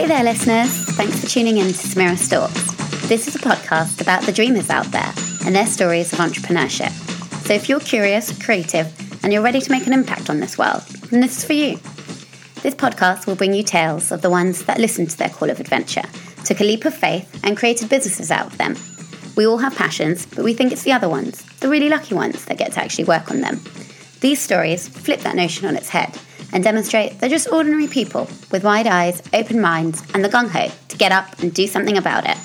Hey there, listeners. Thanks for tuning in to Samira Stalks. This is a podcast about the dreamers out there and their stories of entrepreneurship. So if you're curious, creative, and you're ready to make an impact on this world, then this is for you. This podcast will bring you tales of the ones that listened to their call of adventure, took a leap of faith, and created businesses out of them. We all have passions, but we think it's the other ones, the really lucky ones, that get to actually work on them. These stories flip that notion on its head and demonstrate they're just ordinary people with wide eyes, open minds, and the gung ho to get up and do something about it.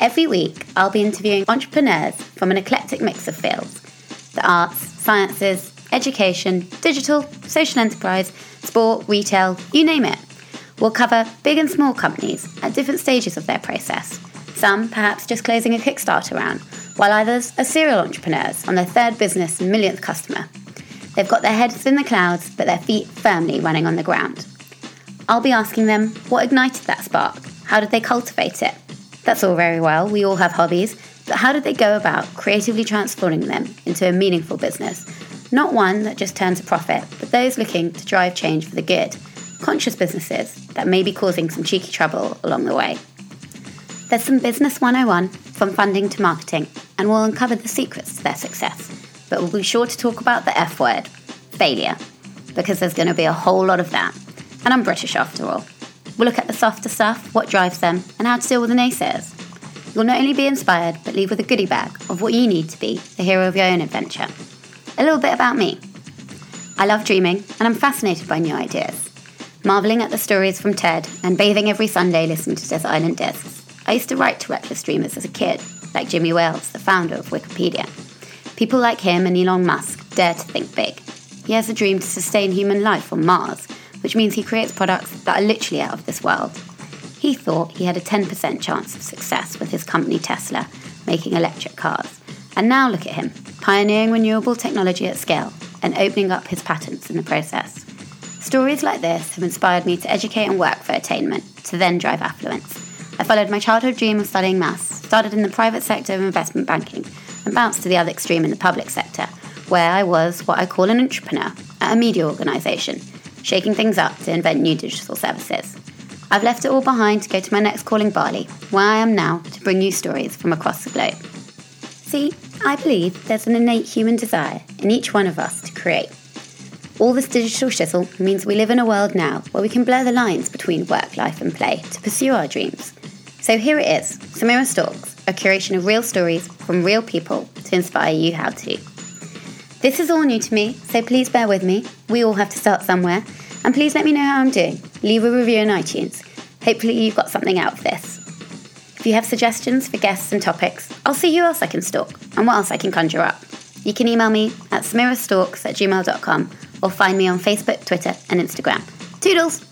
Every week, I'll be interviewing entrepreneurs from an eclectic mix of fields the arts, sciences, education, digital, social enterprise, sport, retail, you name it. We'll cover big and small companies at different stages of their process. Some perhaps just closing a Kickstarter round, while others are serial entrepreneurs on their third business and millionth customer. They've got their heads in the clouds, but their feet firmly running on the ground. I'll be asking them what ignited that spark? How did they cultivate it? That's all very well, we all have hobbies, but how did they go about creatively transforming them into a meaningful business? Not one that just turns a profit, but those looking to drive change for the good, conscious businesses that may be causing some cheeky trouble along the way. There's some Business 101 from funding to marketing, and we'll uncover the secrets to their success. But we'll be sure to talk about the F word failure, because there's going to be a whole lot of that. And I'm British after all. We'll look at the softer stuff, what drives them, and how to deal with the naysayers. You'll not only be inspired, but leave with a goodie bag of what you need to be the hero of your own adventure. A little bit about me. I love dreaming, and I'm fascinated by new ideas. Marvelling at the stories from TED and bathing every Sunday listening to Desert Island Discs. I used to write to reckless dreamers as a kid, like Jimmy Wales, the founder of Wikipedia. People like him and Elon Musk dare to think big. He has a dream to sustain human life on Mars, which means he creates products that are literally out of this world. He thought he had a 10% chance of success with his company Tesla making electric cars. And now look at him, pioneering renewable technology at scale and opening up his patents in the process. Stories like this have inspired me to educate and work for attainment, to then drive affluence. I followed my childhood dream of studying maths, started in the private sector of investment banking, and bounced to the other extreme in the public sector, where I was what I call an intrapreneur at a media organisation, shaking things up to invent new digital services. I've left it all behind to go to my next calling Bali, where I am now to bring you stories from across the globe. See, I believe there's an innate human desire in each one of us to create. All this digital shizzle means we live in a world now where we can blur the lines between work, life, and play to pursue our dreams. So here it is Samira Stalks, a curation of real stories from real people to inspire you how to. This is all new to me, so please bear with me. We all have to start somewhere. And please let me know how I'm doing. Leave a review on iTunes. Hopefully, you've got something out of this. If you have suggestions for guests and topics, I'll see who else I can stalk and what else I can conjure up. You can email me at samirastalks at gmail.com or find me on Facebook, Twitter, and Instagram. Toodles!